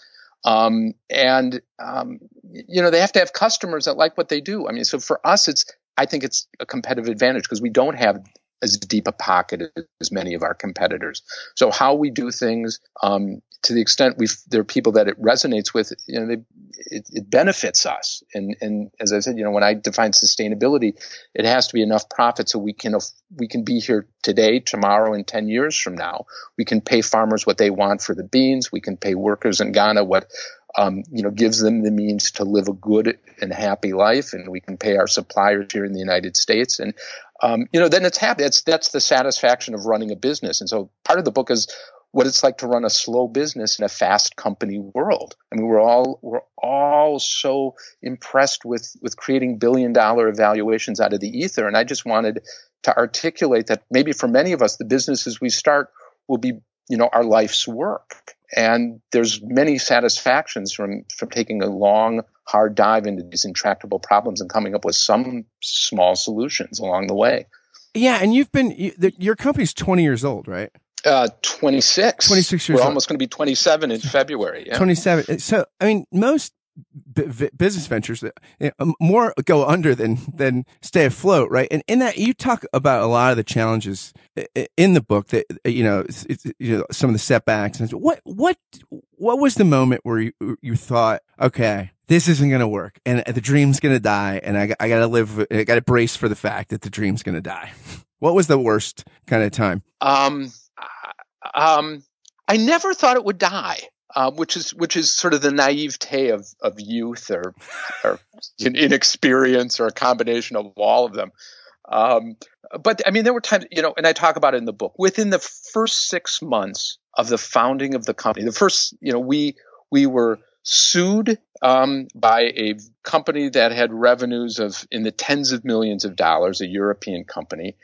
Um, and, um, you know, they have to have customers that like what they do. I mean, so for us, it's, I think it's a competitive advantage because we don't have as deep a pocket as many of our competitors. So how we do things, um, to the extent we there are people that it resonates with, you know, they, it, it, benefits us. And and as I said, you know, when I define sustainability, it has to be enough profit so we can we can be here today, tomorrow, and ten years from now. We can pay farmers what they want for the beans. We can pay workers in Ghana what um, you know, gives them the means to live a good and happy life, and we can pay our suppliers here in the United States, and um, you know, then it's happy. That's that's the satisfaction of running a business. And so part of the book is what it's like to run a slow business in a fast company world. I mean, we're all we're all so impressed with with creating billion dollar evaluations out of the ether, and I just wanted to articulate that maybe for many of us, the businesses we start will be you know our life's work and there's many satisfactions from from taking a long hard dive into these intractable problems and coming up with some small solutions along the way yeah and you've been you, the, your company's 20 years old right uh 26 26 years we're old. almost going to be 27 in <laughs> february yeah. 27 so i mean most b- business ventures that you know, more go under than than stay afloat, right? And in that, you talk about a lot of the challenges eh, eh, in the book that you know, it's, it's, you know, some of the setbacks. And what what what was the moment where you you thought, okay, this isn't going to work, and the dream's going to die, and I I got to live, I got to brace for the fact that the dream's going to die. <laughs> What was the worst kind of time? Um, um, I never thought it would die uh, which is which is sort of the naivete of of youth or or <laughs> inexperience or a combination of all of them. Um, but I mean, there were times, you know, and I talk about it in the book. Within the first six months of the founding of the company, the first, you know, we we were sued um, by a company that had revenues of in the tens of millions of dollars, a European company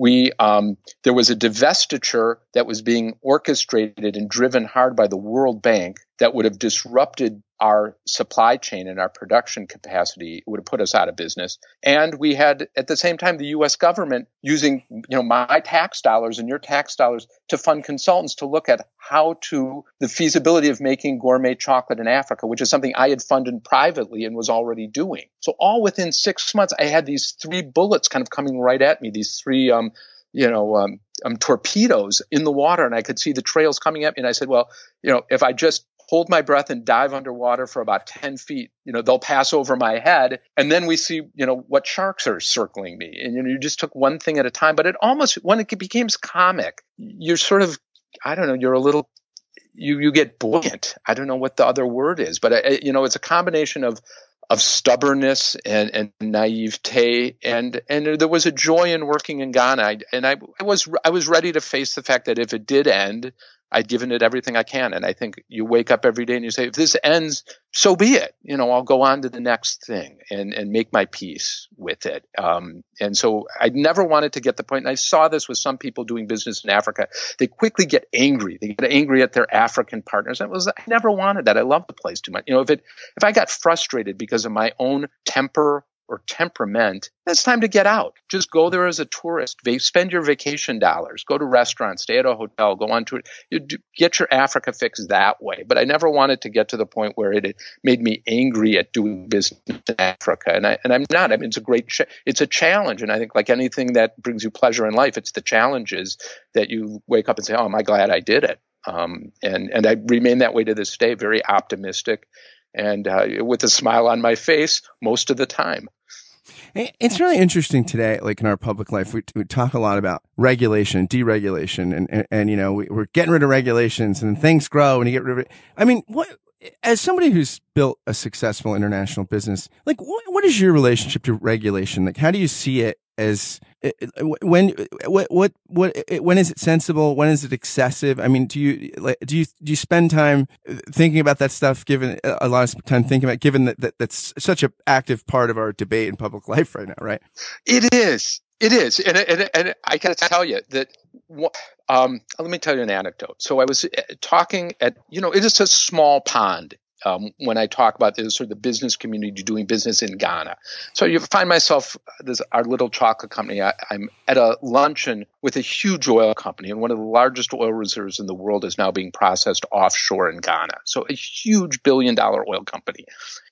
we um, there was a divestiture that was being orchestrated and driven hard by the World Bank that would have disrupted our supply chain and our production capacity it would have put us out of business. And we had at the same time the US government using you know my tax dollars and your tax dollars to fund consultants to look at how to the feasibility of making gourmet chocolate in Africa which is something I had funded privately and was already doing. So all within 6 months I had these three bullets kind of coming right at me these three um you know um, um, torpedoes in the water and I could see the trails coming at me and I said well you know if I just hold my breath and dive underwater for about 10 feet. You know, they'll pass over my head. And then we see, you know, what sharks are circling me. And, you know, you just took one thing at a time. But it almost, when it became comic, you're sort of, I don't know, you're a little, you, you get buoyant. I don't know what the other word is, but, I, uh, you know, it's a combination of, of stubbornness and, and naivete and and there was a joy in working in Ghana I, and I, I was I was ready to face the fact that if it did end I'd given it everything I can. And I think you wake up every day and you say, if this ends, so be it. You know, I'll go on to the next thing and, and make my peace with it. Um, and so I never wanted to get the point. And I saw this with some people doing business in Africa. They quickly get angry. They get angry at their African partners. It was, I never wanted that. I love the place too much. You know, if it, if I got frustrated because of my own temper or temperament, it's time to get out. Just go there as a tourist. Spend your vacation dollars. Go to restaurants, stay at a hotel, go on to it. Get your Africa fix that way. But I never wanted to get to the point where it made me angry at doing business in Africa. And I and I'm not. I mean, it's a great it's a challenge. And I think like anything that brings you pleasure in life, it's the challenges that you wake up and say, "Oh, am I glad I did it?" Um, and and I remain that way to this day, very optimistic and uh, with a smile on my face most of the time. It's really interesting today, like in our public life, we, we talk a lot about regulation, deregulation, and, and, and you know, we, are getting rid of regulations and things grow and you get rid of it. I mean, what, as somebody who's built a successful international business, like what, what is your relationship to regulation? Like, how do you see it as eh, eh, when eh, what what what when is it sensible? When is it excessive? I mean do you like do you do you spend time thinking about that stuff given a lot of time thinking about given that, that that's such an active part of our debate in public <laughs> life right now right? It is. It is. And and, and i gotta tell you that um, let me tell you an anecdote. So i was talking at you know it is a small pond um, when I talk about this sort of the business community doing business in Ghana. So you find myself, this our little chocolate company. I, am at a luncheon with a huge oil company, and one of the largest oil reserves in the world is now being processed offshore in Ghana. So a huge billion dollar oil company.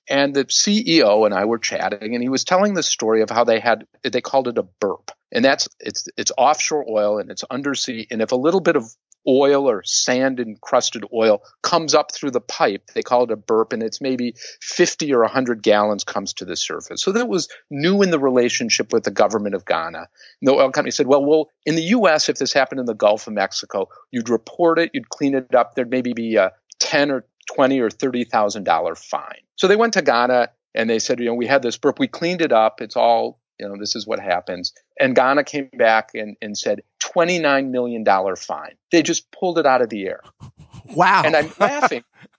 And the CEO and I were chatting, and he was telling the story of how they had they called it a burp, and that's it's it's offshore oil and it's undersea, and if a little bit of oil or sand encrusted oil comes up through the pipe. They call it a burp, and it's maybe 50 or 100 gallons comes to the surface. So that was new in the relationship with the government of Ghana. And the oil company said, well, well, in the U.S., if this happened in the Gulf of Mexico, you'd report it, you'd clean it up. There'd maybe be a 10 or 20 or $30,000 fine. So they went to Ghana and they said, you know, we had this burp, we cleaned it up. It's all you know, this is what happens. And Ghana came back and, and said $29 million fine. They just pulled it out of the air. <laughs> Wow. And I'm laughing. <laughs>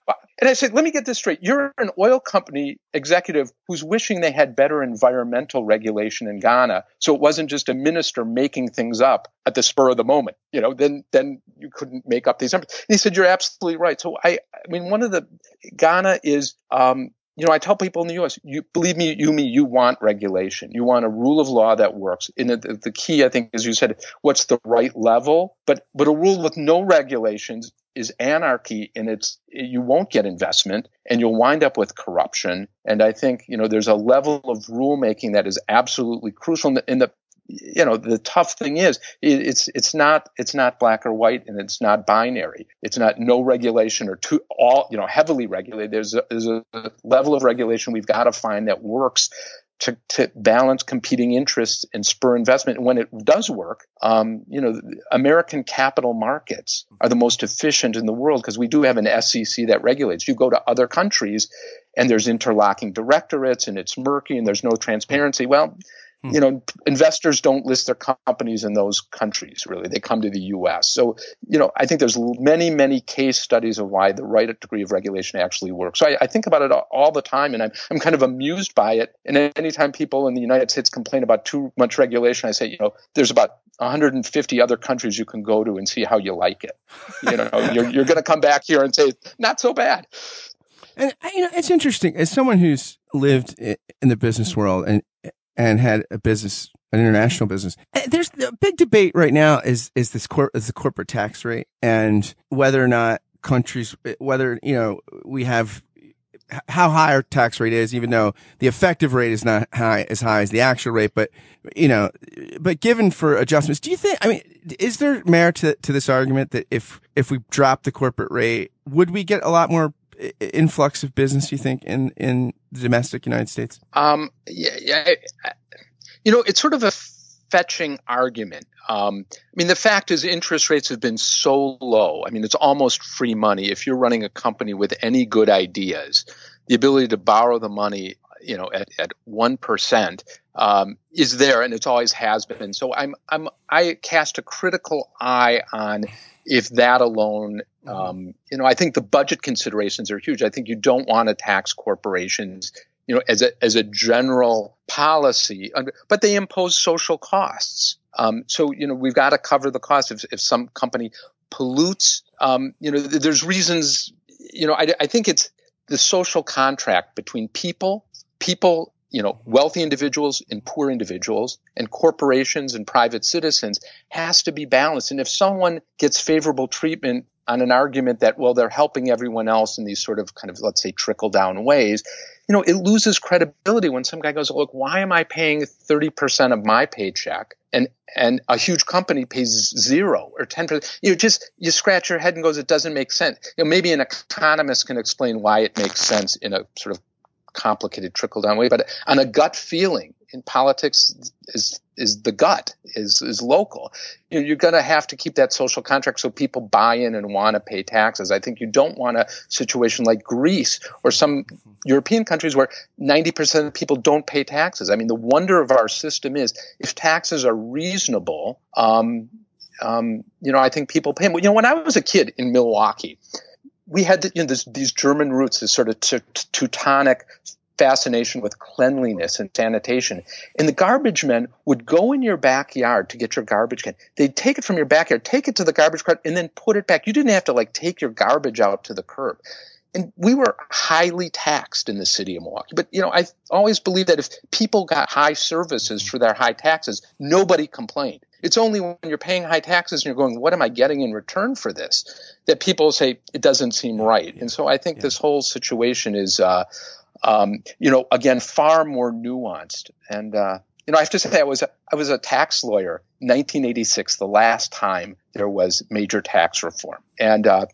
And I said, let me get this straight. You're an oil company executive who's wishing they had better environmental regulation in Ghana. So it wasn't just a minister making things up at the spur of the moment. You know, then, then you couldn't make up these numbers. And he said, you're absolutely right. So I, I mean, one of the, Ghana is, um, you know, I tell people in the U.S., you believe me, you me, you want regulation. You want a rule of law that works. And the, the key, I think, as you said, what's the right level? But but a rule with no regulations is anarchy and it's you won't get investment and you'll wind up with corruption and i think you know there's a level of rulemaking that is absolutely crucial in the, in the you know the tough thing is it's it's not it's not black or white and it's not binary it's not no regulation or too all you know heavily regulated there's a, there's a level of regulation we've got to find that works to, to balance competing interests and spur investment. And when it does work, um, you know, American capital markets are the most efficient in the world because we do have an SEC that regulates. You go to other countries and there's interlocking directorates and it's murky and there's no transparency. Well. Hmm. you know, investors don't list their companies in those countries, really. They come to the U.S. So, you know, I think there's many, many case studies of why the right degree of regulation actually works. So I, I think about it all the time, and I'm, I'm kind of amused by it. And anytime people in the United States complain about too much regulation, I say, you know, there's about 150 other countries you can go to and see how you like it. You know, <laughs> you're, you're going to come back here and say, not so bad. And you know, it's interesting as someone who's lived in the business world and and had a business, an international business. Eh, there's a big debate right now is, is this cor- is the corporate tax rate and whether or not countries, whether, you know, we have how high our tax rate is, even though the effective rate is not high as high as the actual rate. But you know, but given for adjustments, do you think? I mean, is there merit to, to this argument that if if we drop the corporate rate, would we get a lot more influx of business you think in in the domestic United States? Um, yeah, yeah, you know, it's sort of a fetching argument. Um, I mean, the fact is, interest rates have been so low. I mean, it's almost free money. If you're running a company with any good ideas, the ability to borrow the money, you know, at at one percent um, is there, and it always has been. So I'm I'm I cast a critical eye on if that alone, mm-hmm. um, you know, I think the budget considerations are huge. I think you don't want to tax corporations, you know, as a as a general policy, but they impose social costs. Um, so you know, we've got to cover the cost if if some company pollutes. Um, you know, there's reasons. You know, I, I think it's the social contract between people, people you know, mm-hmm. wealthy individuals and poor individuals and corporations and private citizens has to be balanced. And if someone gets favorable treatment on an argument that, well, they're helping everyone else in these sort of kind of, let's say, trickle down ways, you know, it loses credibility when some guy goes, look, why am I paying 30% of my paycheck and, and a huge company pays zero or 10%? You know, just, you scratch your head and goes, it doesn't make sense. You know, maybe an economist can explain why it makes sense in a sort of complicated trickle down way, but on a gut feeling in politics is is the gut is is local. You're going to have to keep that social contract so people buy in and want to pay taxes. I think you don't want a situation like Greece or some European countries where 90% of people don't pay taxes. I mean, the wonder of our system is if taxes are reasonable, um, um, you know, I think people pay. You know, when I was a kid in Milwaukee, we had you know, this, these German roots, this sort of Teutonic fascination with cleanliness and sanitation. And the garbage men would go in your backyard to get your garbage can. They'd take it from your backyard, take it to the garbage cart, and then put it back. You didn't have to like take your garbage out to the curb. And we were highly taxed in the city of Milwaukee. But, you know, I always believed that if people got high services for their high taxes, nobody complained. It's only when you're paying high taxes and you're going, what am I getting in return for this? That people say it doesn't seem right. And so I think yeah. this whole situation is, uh, um, you know, again, far more nuanced. And, uh, you know, I have to say I was a, I was a tax lawyer 1986, the last time there was major tax reform. And uh,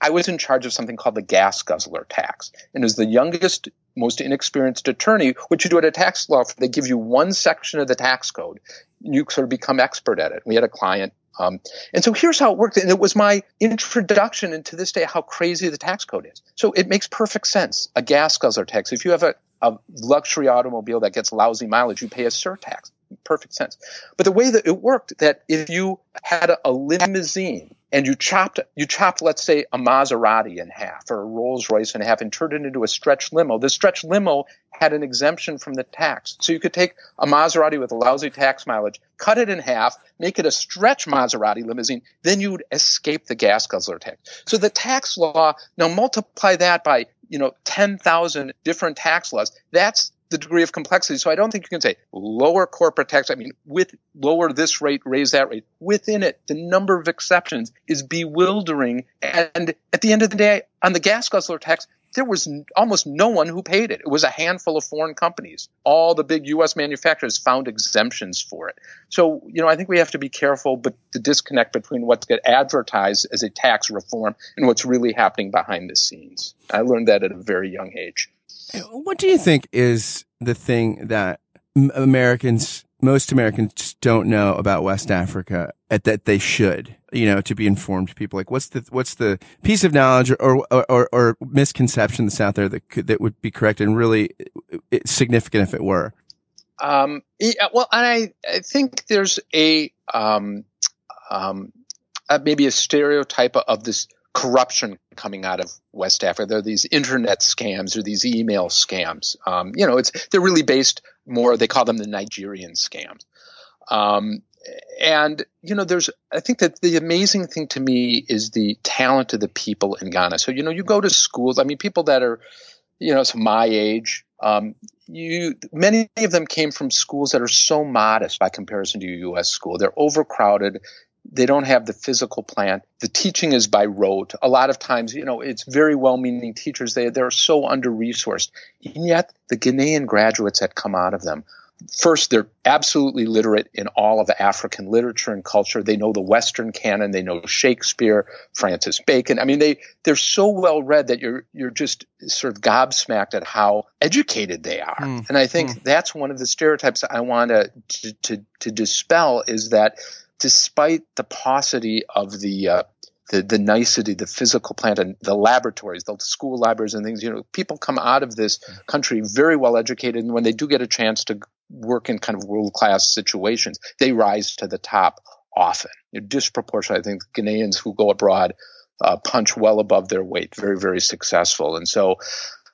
I was in charge of something called the gas guzzler tax. And as the youngest, most inexperienced attorney, what you do at a tax law, firm. they give you one section of the tax code. You sort of become expert at it. We had a client. Um, and so here's how it worked. And it was my introduction into this day how crazy the tax code is. So it makes perfect sense. A gas guzzler tax. If you have a, a luxury automobile that gets lousy mileage, you pay a surtax perfect sense. But the way that it worked, that if you had a limousine and you chopped, you chopped, let's say, a Maserati in half or a Rolls Royce in half and turned it into a stretch limo, the stretch limo had an exemption from the tax. So you could take a Maserati with a lousy tax mileage, cut it in half, make it a stretch Maserati limousine, then you would escape the gas guzzler tax. So the tax law, now multiply that by, you know, 10,000 different tax laws. That's the degree of complexity. So I don't think you can say lower corporate tax. I mean, with lower this rate, raise that rate. Within it, the number of exceptions is bewildering. And at the end of the day, on the gas guzzler tax, there was almost no one who paid it. It was a handful of foreign companies. All the big U.S. manufacturers found exemptions for it. So, you know, I think we have to be careful, but the disconnect between what's get advertised as a tax reform and what's really happening behind the scenes. I learned that at a very young age. What do you think is the thing that Americans, most Americans don't know about West Africa that they should, you know, to be informed people? Like, what's the, what's the piece of knowledge or, or, or, or misconception that's out there that could, that would be correct and really significant if it were? Um, yeah, well, I, I think there's a, um, um, maybe a stereotype of this corruption coming out of West Africa. There are these internet scams or these email scams. Um, you know, it's they're really based more. They call them the Nigerian scams. Um, and you know, there's I think that the amazing thing to me is the talent of the people in Ghana. So you know, you go to schools. I mean, people that are you know, it's my age. Um, you many of them came from schools that are so modest by comparison to your U.S. school. They're overcrowded they don't have the physical plan. The teaching is by rote. A lot of times, you know, it's very well-meaning teachers. They they're so under-resourced, and yet the Ghanaian graduates that come out of them. First, they're absolutely literate in all of African literature and culture. They know the Western canon. They know Shakespeare, Francis Bacon. I mean, they they're so well read that you're you're just sort of gobsmacked at how educated they are. Mm. And I think mm. that's one of the stereotypes I want to to to dispel is that despite the paucity of the uh, the, the nicety, the physical plant, and the laboratories, the school libraries and things. You know, people come out of this country very well educated, and when they do get a chance to work in kind of world class situations, they rise to the top often. You know, disproportionately, I think Ghanaians who go abroad uh, punch well above their weight, very very successful, and so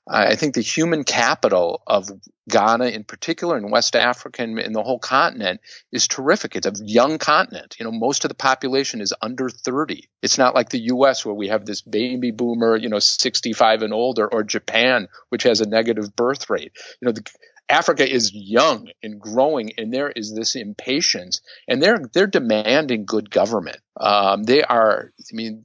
I think the human capital of Ghana in particular and West Africa and, and, the whole continent is terrific. It's a young continent. You know, most of the population is under 30. It's not like the US where we have this baby boomer, you know, 65 and older or Japan, which has a negative birth rate. You know, the, Africa is young and growing, and there is this impatience, and they're they're demanding good government. Um, they are, I mean,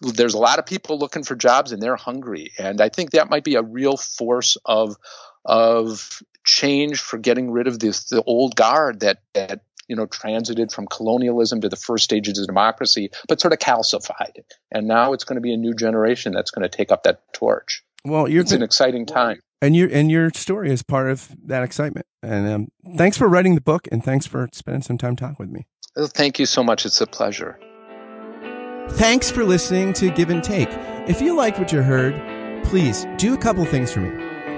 there's a lot of people looking for jobs and they're hungry. And I think that might be a real force of of change for getting rid of this the old guard that that you know transited from colonialism to the first stages of democracy, but sort of calcified. And now it's going to be a new generation that's going to take up that torch. Well, you're it's an exciting time. And your and your story is part of that excitement. And um, thanks for writing the book, and thanks for spending some time talking with me. Well, thank you so much. It's a pleasure. Thanks for listening to Give and Take. If you like what you heard, please do a couple things for me.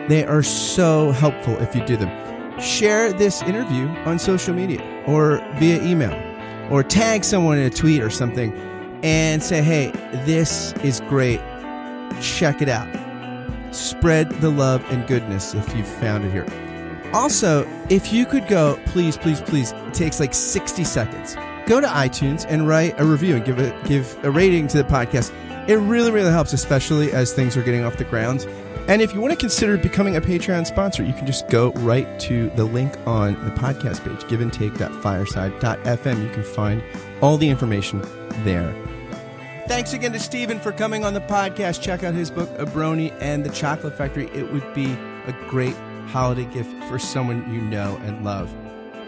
They are so helpful if you do them. Share this interview on social media or via email, or tag someone in a tweet or something and say, hey, this is great. Check it out. Spread the love and goodness if you've found it here. Also, if you could go, please, please, please, it takes like 60 seconds go to iTunes and write a review and give a give a rating to the podcast. It really, really helps, especially as things are getting off the ground. And if you want to consider becoming a Patreon sponsor, you can just go right to the link on the podcast page, giveandtake.fireside.fm. You can find all the information there. Thanks again to Stephen for coming on the podcast. Check out his book, Obroni and the Chocolate Factory. It would be a great holiday gift for someone you know and love.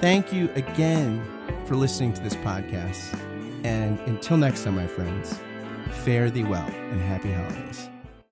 Thank you again for listening to this podcast. And until next time, my friends, fare thee well and happy holidays.